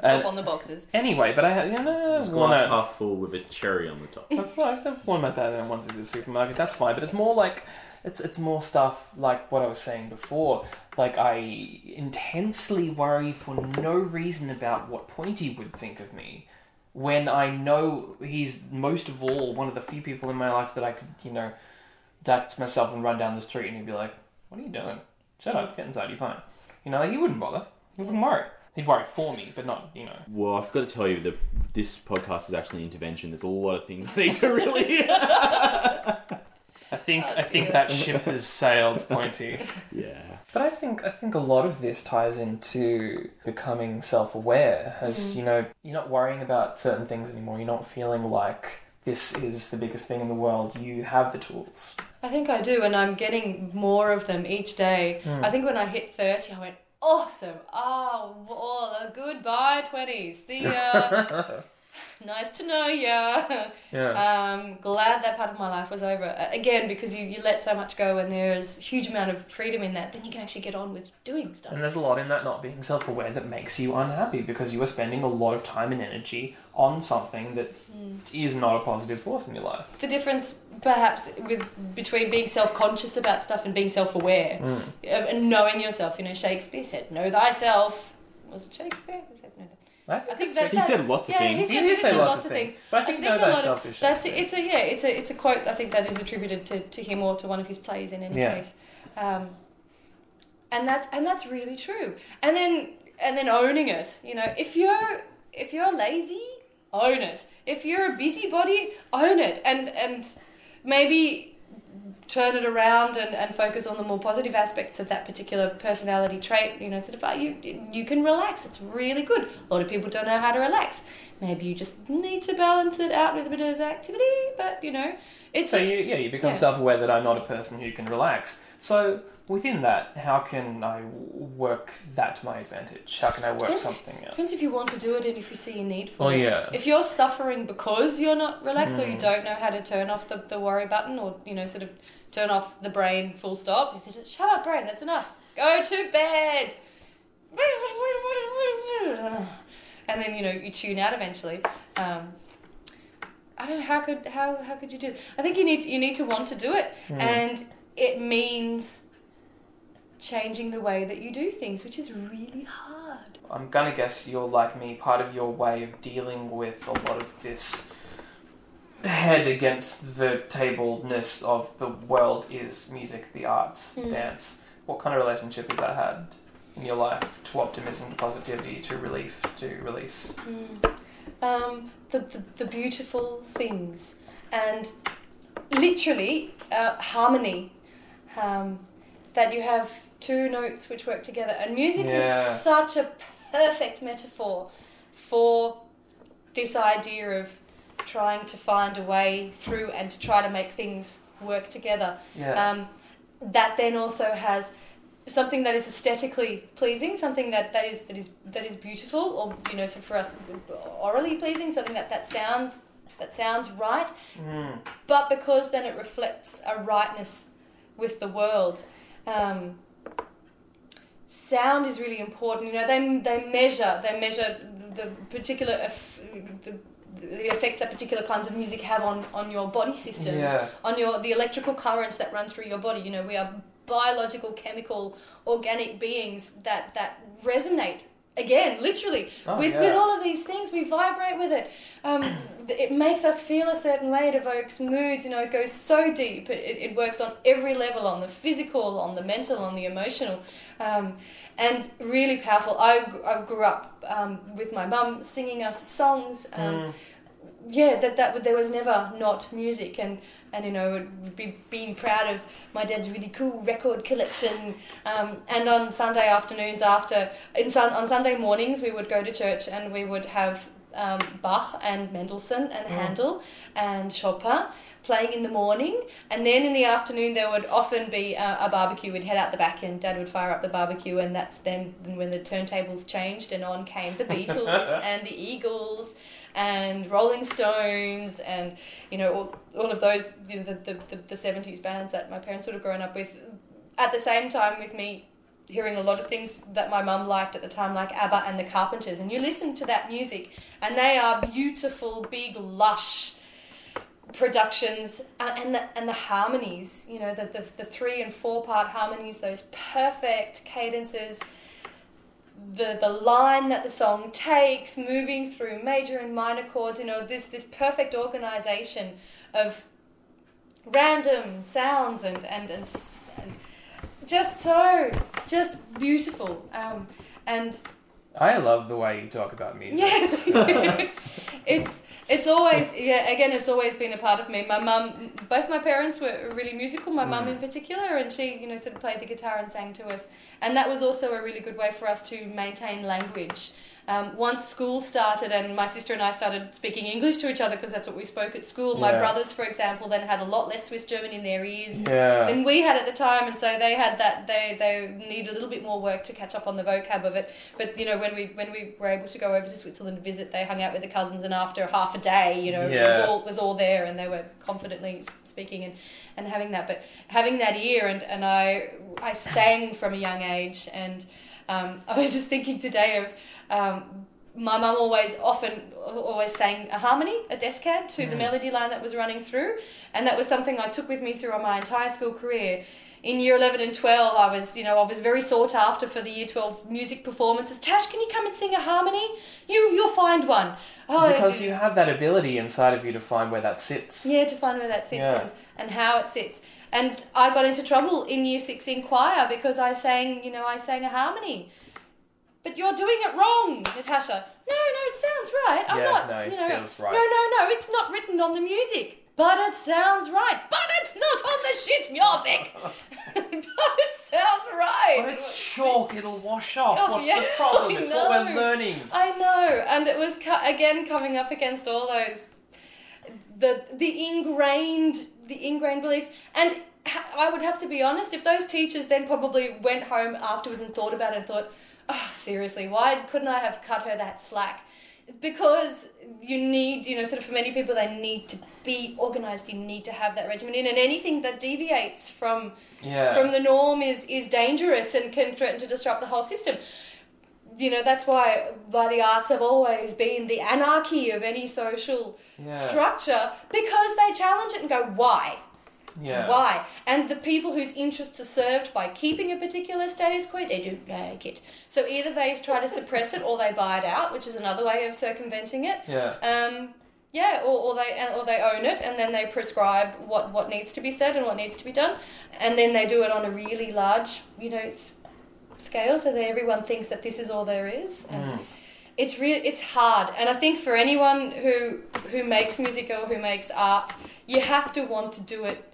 Up And on the boxes. anyway, but I had, you It know, was I glass wanna- half full with a cherry on the top. I've, like, I've worn my bad and ones to the supermarket. That's fine, but it's more like it's it's more stuff like what I was saying before. Like I intensely worry for no reason about what Pointy would think of me, when I know he's most of all one of the few people in my life that I could you know, dax myself and run down the street and he'd be like, "What are you doing? Shut up, get inside, you're fine." You know, like, he wouldn't bother. He wouldn't worry. He'd worry for me, but not you know. Well, I've got to tell you that this podcast is actually an intervention. There's a lot of things I need to really. I think I think that ship has sailed, Pointy. yeah. But I think I think a lot of this ties into becoming self-aware. As you know, you're not worrying about certain things anymore. You're not feeling like this is the biggest thing in the world. You have the tools. I think I do, and I'm getting more of them each day. Hmm. I think when I hit 30, I went, awesome. Oh, oh the goodbye 20s. See ya. nice to know ya. Yeah. Um, glad that part of my life was over. Again, because you, you let so much go and there's a huge amount of freedom in that, then you can actually get on with doing stuff. And there's a lot in that not being self aware that makes you unhappy because you are spending a lot of time and energy on something that is not a positive force in your life. The difference, perhaps, with between being self conscious about stuff and being self aware Mm. and knowing yourself. You know, Shakespeare said, "Know thyself." Was it Shakespeare? He said, "Know thyself." I think, I think that's that- He said lots of Yeah, things. he He said, did he say said lots of things, but I think, I no think a lot of- That's Shakespeare. it's a yeah, it's a it's a quote. I think that is attributed to, to him or to one of his plays in any Yeah. case. Um, and that's and that's really true. And then and then owning it. You know, if you're if you're lazy, own it. If you're a busybody, own it. And and maybe turn it around and, and focus on the more positive aspects of that particular personality trait. You know, sort of uh, you you can relax. It's really good. A lot of people don't know how to relax. Maybe you just need to balance it out with a bit of activity. But you know, it's So you, yeah, you become Yeah. self-aware that I'm not a person who can relax. So within that, how can I work that to my advantage? How can I work Depends- something out? depends if you want to do it and if you see a need for Oh it. yeah, If you're suffering because you're not relaxed or you Mm. don't know how to turn off the, the worry button or, you know, sort of turn off the brain full stop, you say, shut up, brain, that's enough. Go to bed. And then, you know, you tune out eventually. Um, I don't know how could how how could you do it? I think you need you need to want to do it, Mm. and it means changing the way that you do things, which is really hard. I'm gonna guess you're like me. Part of your way of dealing with a lot of this head against the tableness of the world is music, the arts, Mm. dance. What kind of relationship has that had in your life to optimism, to positivity, to relief, to release? Um, the, the the beautiful things and literally uh, harmony. Um, that you have two notes which work together, and music Yeah. is such a perfect metaphor for this idea of trying to find a way through and to try to make things work together. Yeah. Um, that then also has something that is aesthetically pleasing, something that, that is that is that is beautiful, or you know, for, for us, orally pleasing, something that, that sounds that sounds right, Mm. but because then it reflects a rightness with the world. Um, sound is really important. You know, they they measure they measure the particular eff- the, the effects that particular kinds of music have on, on your body systems Yeah. on your the electrical currents that run through your body. You know, we are biological, chemical, organic beings that that resonate again, literally Oh, with yeah. with all of these things. We vibrate with it. Um, it makes us feel a certain way. It evokes moods. You know, it goes so deep. It, it, it works on every level, on the physical, on the mental, on the emotional. Um, and really powerful. I, I grew up um, with my mum singing us songs. Um, Mm. Yeah, that that there was never not music, and and you know, would be being proud of my dad's really cool record collection. Um, and on Sunday afternoons, after in sun, on Sunday mornings, we would go to church and we would have um, Bach and Mendelssohn and Mm. Handel and Chopin playing in the morning, and then in the afternoon there would often be uh, a barbecue. We'd head out the back, and Dad would fire up the barbecue, and that's then when the turntables changed, and on came the Beatles and the Eagles and Rolling Stones and you know all, all of those you know, the, the, the, the 70s bands that my parents would have grown up with. At the same time with me hearing a lot of things that my mum liked at the time like ABBA and the Carpenters and you listen to that music and they are beautiful big lush productions uh, and the, and the harmonies you know the, the, the three and four part harmonies those perfect cadences the the line that the song takes, moving through major and minor chords, you know, this this perfect organization of random sounds and and and, and just so just beautiful. Um, and I love the way you talk about music. yeah, it's It's always yeah. Again, it's always been a part of me. My mum, both my parents were really musical. My mum in mm. particular, and she, you know, sort of played the guitar and sang to us, and that was also a really good way for us to maintain language. Um, once school started and my sister and I started speaking English to each other because that's what we spoke at school. My brothers, for example, then had a lot less Swiss German in their ears Yeah. than we had at the time, and so they had that. They they need a little bit more work to catch up on the vocab of it. But you know, when we when we were able to go over to Switzerland to visit, they hung out with the cousins, and after half a day, you know, it was Yeah. all was all there, and they were confidently speaking and, and having that. But having that ear, and and I I sang from a young age, and um, I was just thinking today of. Um, my mum always often always sang a harmony, a descant to the melody line that was running through, and that was something I took with me through my entire school career. In year eleven and twelve, I was you know I was very sought after for the year twelve music performances. Tash, can you come and sing a harmony? You you'll find one. Oh, because you have that ability inside of you to find where that sits. yeah, to find where that sits Yeah. and, and how it sits. And I got into trouble in year six in choir because I sang, you know, I sang a harmony. But you're doing it wrong, Natasha. No, no, it sounds right. I'm Yeah, not, no, you know, feels right. no, no, no, it's not written on the music. But it sounds right. But it's not on the shit music. but it sounds right. But it's chalk, it'll wash off. Oh, What's yeah, the problem? I It's what we're learning. I know, and it was cu- again coming up against all those the the ingrained the ingrained beliefs, and ha- I would have to be honest. If those teachers then probably went home afterwards and thought about it and thought, oh, seriously, why couldn't I have cut her that slack? Because you need, you know, sort of for many people, they need to be organized. You need to have that regimen in, and anything that deviates from Yeah. from the norm is is dangerous and can threaten to disrupt the whole system. You know that's why why the arts have always been the anarchy of any social yeah. structure because they challenge it and go why yeah. why and the people whose interests are served by keeping a particular status quo they don't like it so either they try to suppress it or they buy it out which is another way of circumventing it Yeah. um, yeah, or, or they or they own it and then they prescribe what, what needs to be said and what needs to be done, and then they do it on a really large, you know, s- scale, so that everyone thinks that this is all there is. And Mm. It's really it's hard, and I think for anyone who who makes music or who makes art, you have to want to do it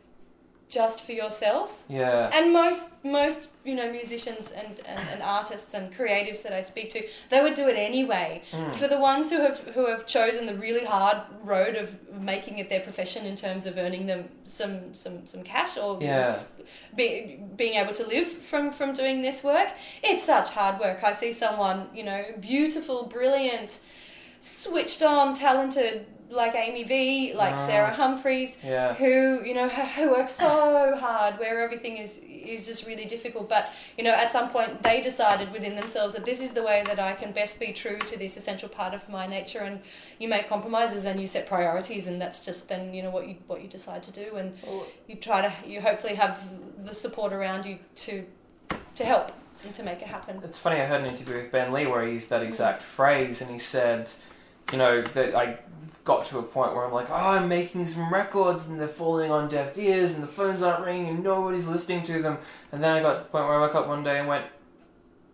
just for yourself. Yeah. And most most you know musicians and, and, and artists and creatives that I speak to, they would do it anyway. Mm. For the ones who have who have chosen the really hard road of making it their profession in terms of earning them some some, some cash or Yeah. be, being able to live from from doing this work, it's such hard work. I see someone you know beautiful, brilliant, switched on, talented like Amy V, like Ah. Sarah Humphreys Yeah. who you know who work so hard where everything is is just really difficult but you know at some point they decided within themselves that this is the way that I can best be true to this essential part of my nature and you make compromises and you set priorities and that's just then you know what you what you decide to do and you try to you hopefully have the support around you to to help and to make it happen It's funny, I heard an interview with Ben Lee where he used that exact phrase and he said, you know, that I got to a point where I'm like, oh, I'm making some records and they're falling on deaf ears and the phones aren't ringing and nobody's listening to them. And then I got to the point where I woke up one day and went,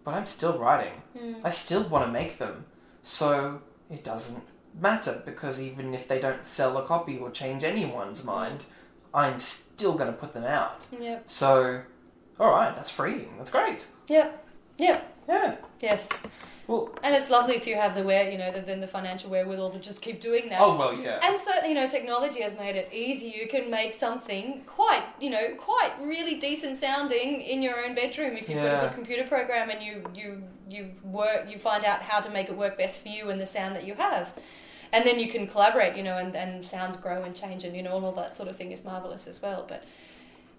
but I'm still writing. Mm. I still want to make them. So it doesn't matter because even if they don't sell a copy or change anyone's mind, I'm still going to put them out. yep So, alright, that's freeing. That's great. yep yep Yeah. yes Well, and it's lovely if you have the where you know the, then the financial wherewithal to just keep doing that oh, well, yeah. And certainly, you know, technology has made it easy. You can make something quite, you know, quite really decent sounding in your own bedroom if you've got a good computer program and you you you work you find out how to make it work best for you and the sound that you have. And then you can collaborate, you know, and, and sounds grow and change and you know, and all that sort of thing is marvelous as well. But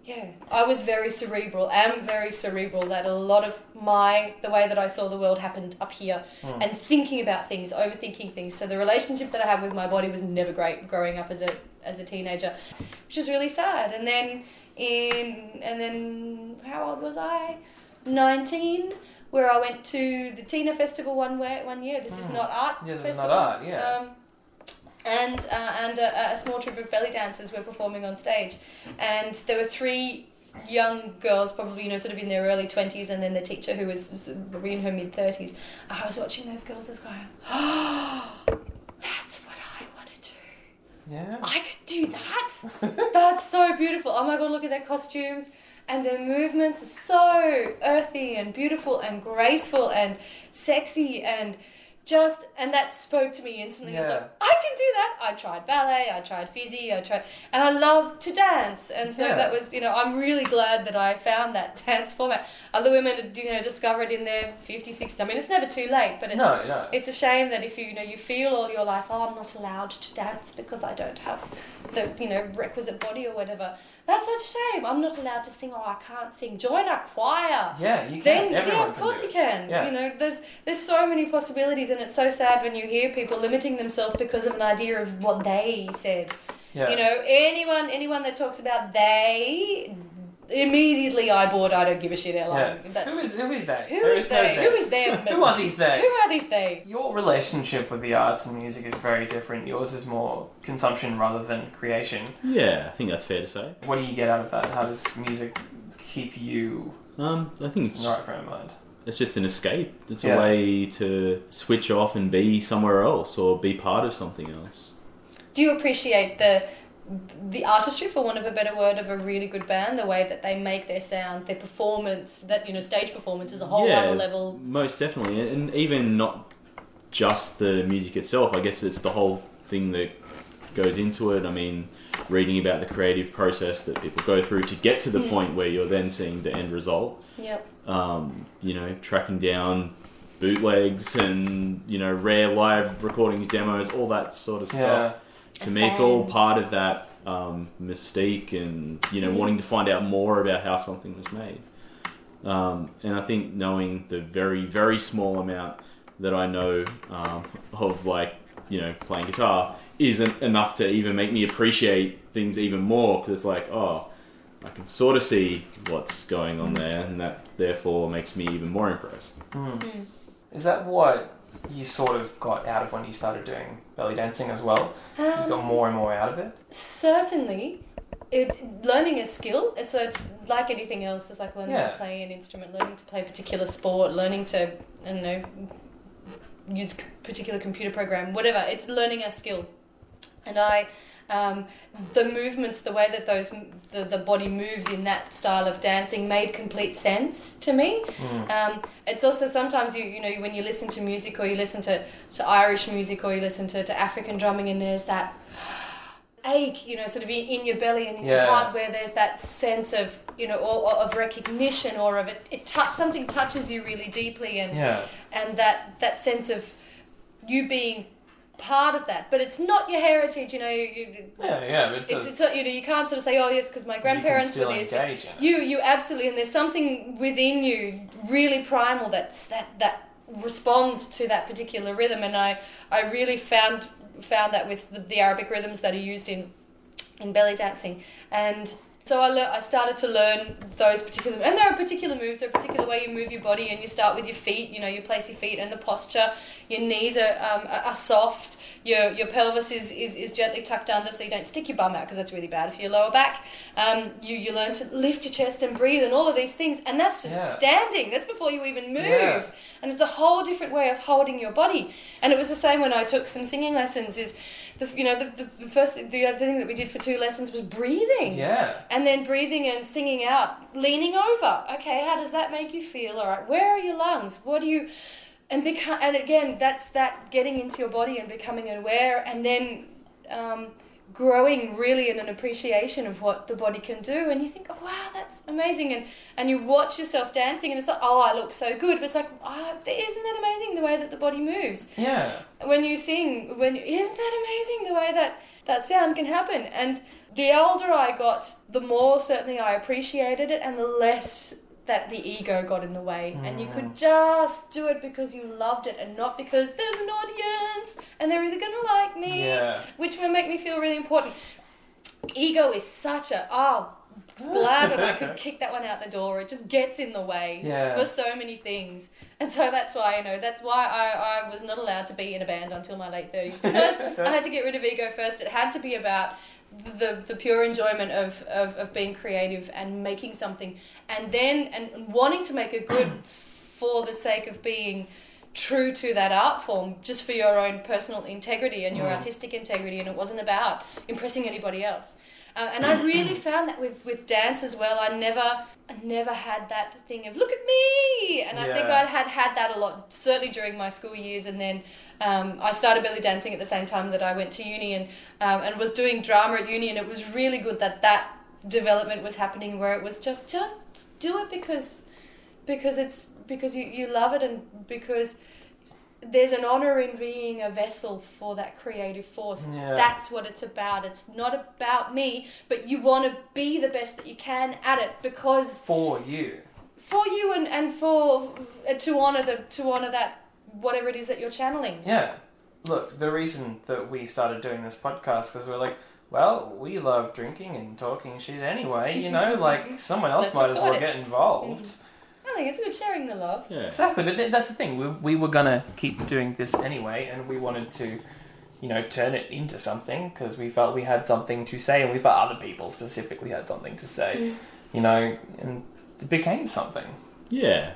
yeah, I was very cerebral, am very cerebral that a lot of my the way that I saw the world happened up here Hmm. and thinking about things, overthinking things. So the relationship that I had with my body was never great growing up as a as a teenager, which is really sad. And then in and then how old was I? Nineteen, where I went to the Tina Festival one way one year. This is Hmm. not art. Yeah, this is not art, yeah. Um, and uh, and a, a small troupe of belly dancers were performing on stage, and there were three young girls, probably you know sort of in their early twenties, and then the teacher who was of in her mid thirties. I was watching those girls as going, oh, that's what I want to do. Yeah. I could do that. That's so beautiful. Oh my god, look at their costumes and their movements are so earthy and beautiful and graceful and sexy and just and that spoke to me instantly. I Yeah. thought, I can do that. I tried ballet, I tried fizzy, I tried and I love to dance. And so Yeah. that was, you know, I'm really glad that I found that dance format. Other women, you know, discover it in their 50s, 60s. I mean, it's never too late, but it's No, no. it's a shame that if you, you know you feel all your life, oh, I'm not allowed to dance because I don't have the you know requisite body or whatever. That's such a shame. I'm not allowed to sing. Oh, I can't sing. Join a choir. yeah, you can. Then Everyone yeah, of course you can. Yeah. You know, there's there's so many possibilities, and it's so sad when you hear people limiting themselves because of an idea of what they said. Yeah. You know, anyone anyone that talks about they, immediately I board. I don't give a shit. Yeah. Like, Who is who is they? who There is no they? Who is them? Who are these they? Who are these they? Your relationship with the arts and music is very different. Yours is more consumption rather than creation. Yeah, I think that's fair to say. What do you get out of that? How does music keep you Um, I think it's in the right just, frame of mind? it's just an escape. It's Yeah. a way to switch off and be somewhere else or be part of something else. Do you appreciate the the artistry, for want of a better word, of a really good band? The way that they make their sound, their performance, that you know, stage performance is a whole Yeah. other level. Most definitely, and- and even not just the music itself. I guess it's the whole thing that goes into it. I mean, reading about the creative process that people go through to get to the Mm. point where you're then seeing the end result. Yep. Um, you know, tracking down bootlegs and you know rare live recordings, demos, all that sort of stuff. Yeah. To me, it's all part of that um, mystique and you know Mhm. wanting to find out more about how something was made. Um, and I think knowing the very very small amount that I know um, of like you know playing guitar isn't enough to even make me appreciate things even more because it's like oh I can sort of see what's going on there and that therefore makes me even more impressed. Mm. Is that what you sort of got out of when you started doing belly dancing as well? You got Um, more and more out of it? certainly, it's learning a skill. It's so it's like anything else. It's like learning Yeah. to play an instrument, learning to play a particular sport, learning to I don't know use a particular computer program, whatever. It's learning a skill, and I. Um, the movements, the way that those the, the body moves in that style of dancing made complete sense to me. Mm. Um, it's also sometimes you you know when you listen to music or you listen to, to Irish music or you listen to, to African drumming and there's that ache you know sort of in, in your belly and in your heart where there's that sense of you know or, or of recognition or of it it touch something touches you really deeply and Yeah. and that that sense of you being part of that but it's not your heritage you know you, you Yeah, yeah. It it's, it's not, you know you can't sort of say oh yes because my grandparents were this engage you you absolutely and there's something within you really primal that's that that responds to that particular rhythm and I I really found found that with the, the Arabic rhythms that are used in in belly dancing and so I, lear- I started to learn those particular and there are particular moves there are particular way you move your body and you start with your feet you know you place your feet and the posture your knees are, um, are soft your your pelvis is, is, is gently tucked under so you don't stick your bum out because that's really bad for your lower back um, you, you learn to lift your chest and breathe and all of these things and that's just Yeah. standing that's before you even move Yeah. and it's a whole different way of holding your body and it was the same when I took some singing lessons is the you know the, the first the other thing that we did for two lessons was breathing Yeah. and then breathing and singing out, leaning over. Okay, how does that make you feel? All right, where are your lungs? What do you and become and again that's that getting into your body and becoming aware and then um, growing really in an appreciation of what the body can do. And you think oh wow that's amazing. And and you watch yourself dancing and it's like oh I look so good. But it's like oh, isn't that amazing the way that the body moves? Yeah. when you sing when isn't that amazing the way that that sound can happen? And the older i got the more certainly i appreciated it and the less that the ego got in the way and you could mm. just do it because you loved it and not because there's an audience and they're either gonna like me Yeah. which will make me feel really important ego is such a oh glad that I could kick that one out the door. It just gets in the way Yeah. for so many things. And so that's why, you know, that's why I, I was not allowed to be in a band until my late 30s. Because I had to get rid of ego first. It had to be about the, the pure enjoyment of, of, of being creative and making something. And then, and wanting to make it good for the sake of being true to that art form just for your own personal integrity and your Mm. artistic integrity, and it wasn't about impressing anybody else. Uh, and I really found that with, with dance as well. I never I never had that thing of look at me, and I think I had had that a lot, certainly during my school years, and then um, I started belly dancing at the same time that I went to uni and um, and was doing drama at uni, and it was really good that that development was happening where it was just just do it because because it's because you, you love it and because there's an honor in being a vessel for that creative force. Yeah. That's what it's about. It's not about me, but you want to be the best that you can at it because For you. for you and, and for to honor the to honor that whatever it is that you're channeling. Yeah. Look, the reason that we started doing this podcast because we're like, well, we love drinking and talking shit anyway. You know, like someone else might as well it. get involved. Mm-hmm. I think it's good sharing the love. Yeah. Exactly, but th- that's the thing. We, we were gonna keep doing this anyway, and we wanted to, you know, turn it into something because we felt we had something to say, and we felt other people specifically had something to say. Mm. You know, and it became something. Yeah.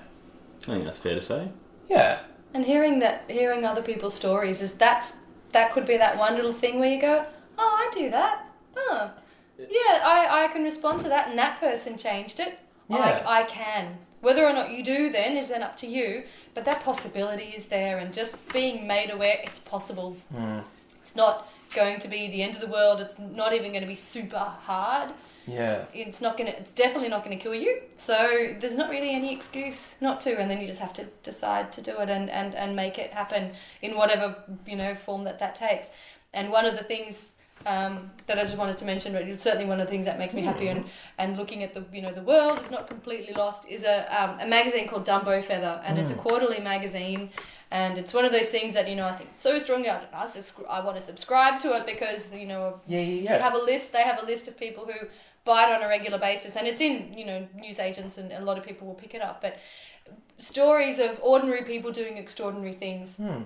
I think that's fair to say. Yeah. And hearing that, hearing other people's stories is that's that could be that one little thing where you go, oh, I do that. Oh, yeah, I, I can respond to that, and that person changed it. Yeah. I, I can. Whether or not you do then is then up to you, but that possibility is there, and just being made aware it's possible. Hmm. It's not going to be the end of the world. It's not even going to be super hard. Yeah. It's not gonna. It's definitely not going to kill you. So there's not really any excuse not to, and then you just have to decide to do it and and and make it happen in whatever you know form that that takes. And one of the things um, that I just wanted to mention, but it's certainly one of the things that makes me happy, and and looking at the you know the world is not completely lost is a um, a magazine called Dumbo Feather, and it's a quarterly magazine. And it's one of those things that you know I think so strongly. I, I, I want to subscribe to it because you know Yeah, yeah, they yeah. have a list. They have a list of people who buy it on a regular basis, and it's in you know news agents, and a lot of people will pick it up. But stories of ordinary people doing extraordinary things, Hmm.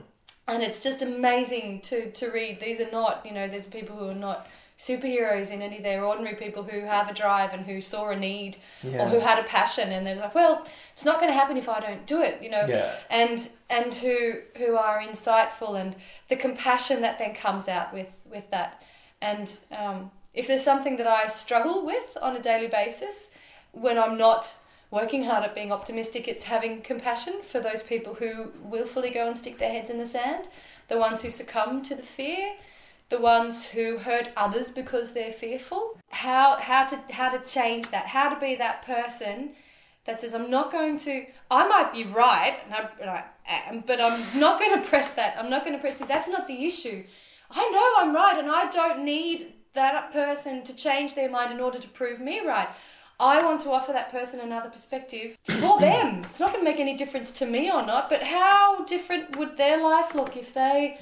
and it's just amazing to to read. These are not you know there's people who are not superheroes in any. They're ordinary people who have a drive and who saw a need or who had a passion, and they're like, well, it's not going to happen if I don't do it. You know Yeah. and and who who are insightful and the compassion that then comes out with with that and um, if there's something that I struggle with on a daily basis when I'm not working hard at being optimistic it's having compassion for those people who willfully go and stick their heads in the sand the ones who succumb to the fear the ones who hurt others because they're fearful how how to how to change that how to be that person that says I'm not going to. I might be right, and I, and I am, but I'm not going to press that. I'm not going to press that. That's not the issue. I know I'm right, and I don't need that person to change their mind in order to prove me right. I want to offer that person another perspective for them. It's not going to make any difference to me or not, but how different would their life look if they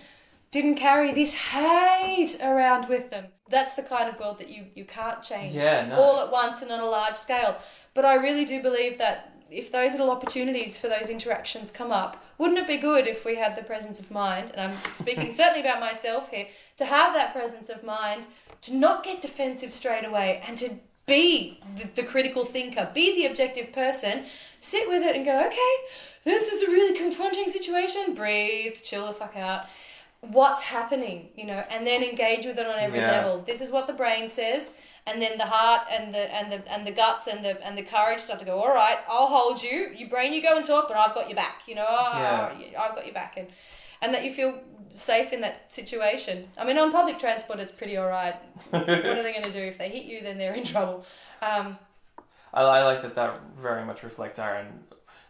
didn't carry this hate around with them? That's the kind of world that you, you can't change Yeah, no. all at once and on a large scale. But I really do believe that if those little opportunities for those interactions come up, wouldn't it be good if we had the presence of mind, and I'm speaking certainly about myself here, to have that presence of mind, to not get defensive straight away, and to be the, the critical thinker, be the objective person, sit with it and go, okay, this is a really confronting situation, breathe, chill the fuck out. What's happening, you know, and then engage with it on every Yeah. level. This is what the brain says, and then the heart and the and the and the guts and the and the courage start to go. All right, I'll hold you. You brain, you go and talk, but I've got your back. You know, Yeah. I've got your back, and and that you feel safe in that situation. I mean, on public transport, it's pretty all right. what are they going to do if they hit you? Then they're in trouble. Um, I, I like that that very much reflects Aaron.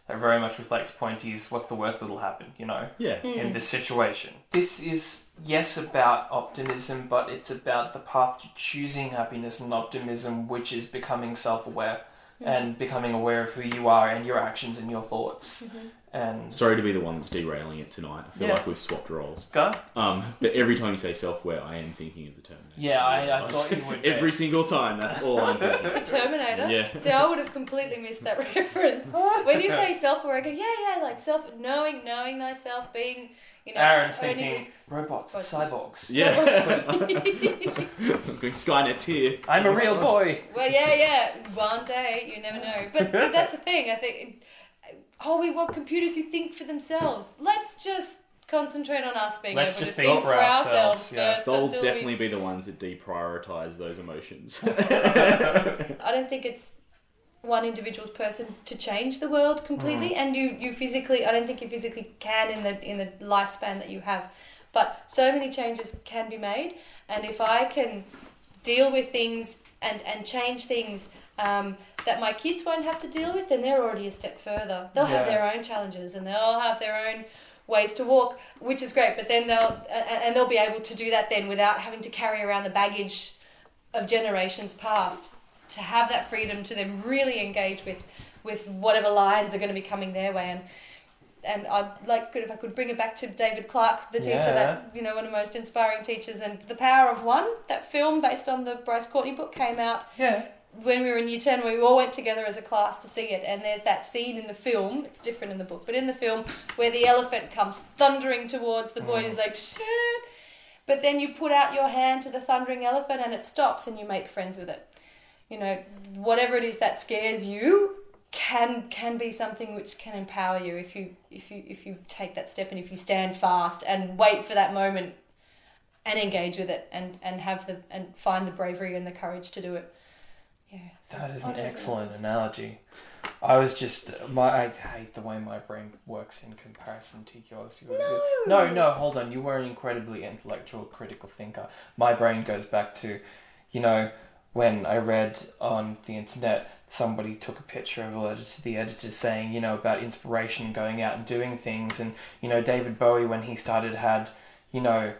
That very much reflects Pointy's what's the worst that'll happen, you know, Yeah. in this situation. This is, yes, about optimism, but it's about the path to choosing happiness and optimism, which is becoming self aware and becoming aware of who you are and your actions and your thoughts. Mm-hmm. And Sorry to be the one that's derailing it tonight. I feel Yeah. like we've swapped roles. Go. Um, but every time you say self-aware, I am thinking of the Terminator. Yeah, I- I thought you would, yeah. every single time. That's all I'm thinking. the Terminator. Yeah. See, I would have completely missed that reference. When you say self-aware, I go, yeah, yeah, like self, knowing, knowing thyself, being, you know, Aaron's owning thinking these- robots, What? cyborgs. Yeah. Going Skynet's here. I'm a real boy. Well, yeah, yeah. One day, you never know. But see, that's the thing. I think oh, we want computers who think for themselves. Let's just concentrate on us being Let's able just to think think for ourselves, yeah. first They'll until definitely we... be the ones that deprioritize those emotions. I don't think it's one individual's person to change the world completely, mm. and you, you physically, I don't think you physically can in the in the lifespan that you have. But so many changes can be made, and if I can deal with things and and change things um, that my kids won't have to deal with, then they're already a step further. They'll have their own challenges and they'll have their own ways to walk, which is great. But then they'll and they'll be able to do that then without having to carry around the baggage of generations past. To have that freedom to then really engage with with whatever lines are going to be coming their way and. And I'd like if I could bring it back to David Clark, the teacher Yeah. that you know, one of the most inspiring teachers, and The Power of One. That film based on the Bryce Courtenay book came out Yeah. When we were in year 10 we all went together as a class to see it and there's that scene in the film it's different in the book but in the film where the elephant comes thundering towards the boy and he's mm. like shit. But then you put out your hand to the thundering elephant and it stops and you make friends with it. You know whatever it is that scares you can can be something which can empower you if you if you if you take that step and if you stand fast and wait for that moment and engage with it and and have the and find the bravery and the courage to do it yeah so That is an excellent analogy. I was just my I hate the way my brain works in comparison to yours. You No. no, no, hold on. You were an incredibly intellectual, critical thinker. My brain goes back to, you know, when I read on the internet somebody took a picture of a letter to the editor saying, you know, about inspiration, going out and doing things, and you know, David Bowie when he started had, you know,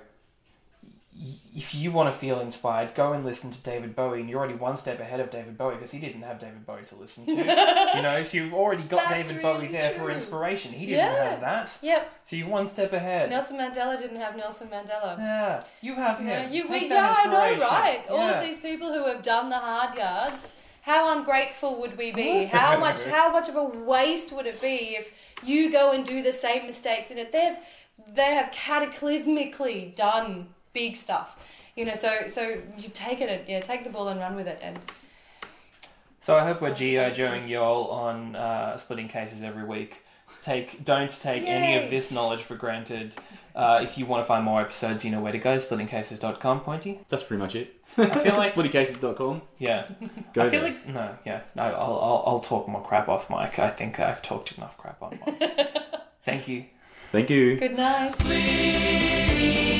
if you want to feel inspired, go and listen to David Bowie, and you're already one step ahead of David Bowie because he didn't have David Bowie to listen to. you know, so you've already got That's David Bowie really there for inspiration. He didn't Yeah. have that. Yep. So you're one step ahead. Nelson Mandela didn't have Nelson Mandela. Yeah, you have You him. know, you, Take we, that yeah, I know, right? All of these people who have done the hard yards. How ungrateful would we be? How much? How much of a waste would it be if you go and do the same mistakes in it? They've they have cataclysmically done big stuff. You know, so so you take it, yeah, take the ball and run with it, and So I hope we're GI Joeing you all on uh, splitting cases every week. Take don't take any of this knowledge for granted. Uh, if you want to find more episodes, you know where to go. Splittingcases.com. Pointy. That's pretty much it. I feel like Splittycases.com. yeah. Go I feel there. like no, yeah, no. I'll, I'll I'll talk more crap off mic. I think I've talked enough crap on mic. Thank you. Thank you. good night. Split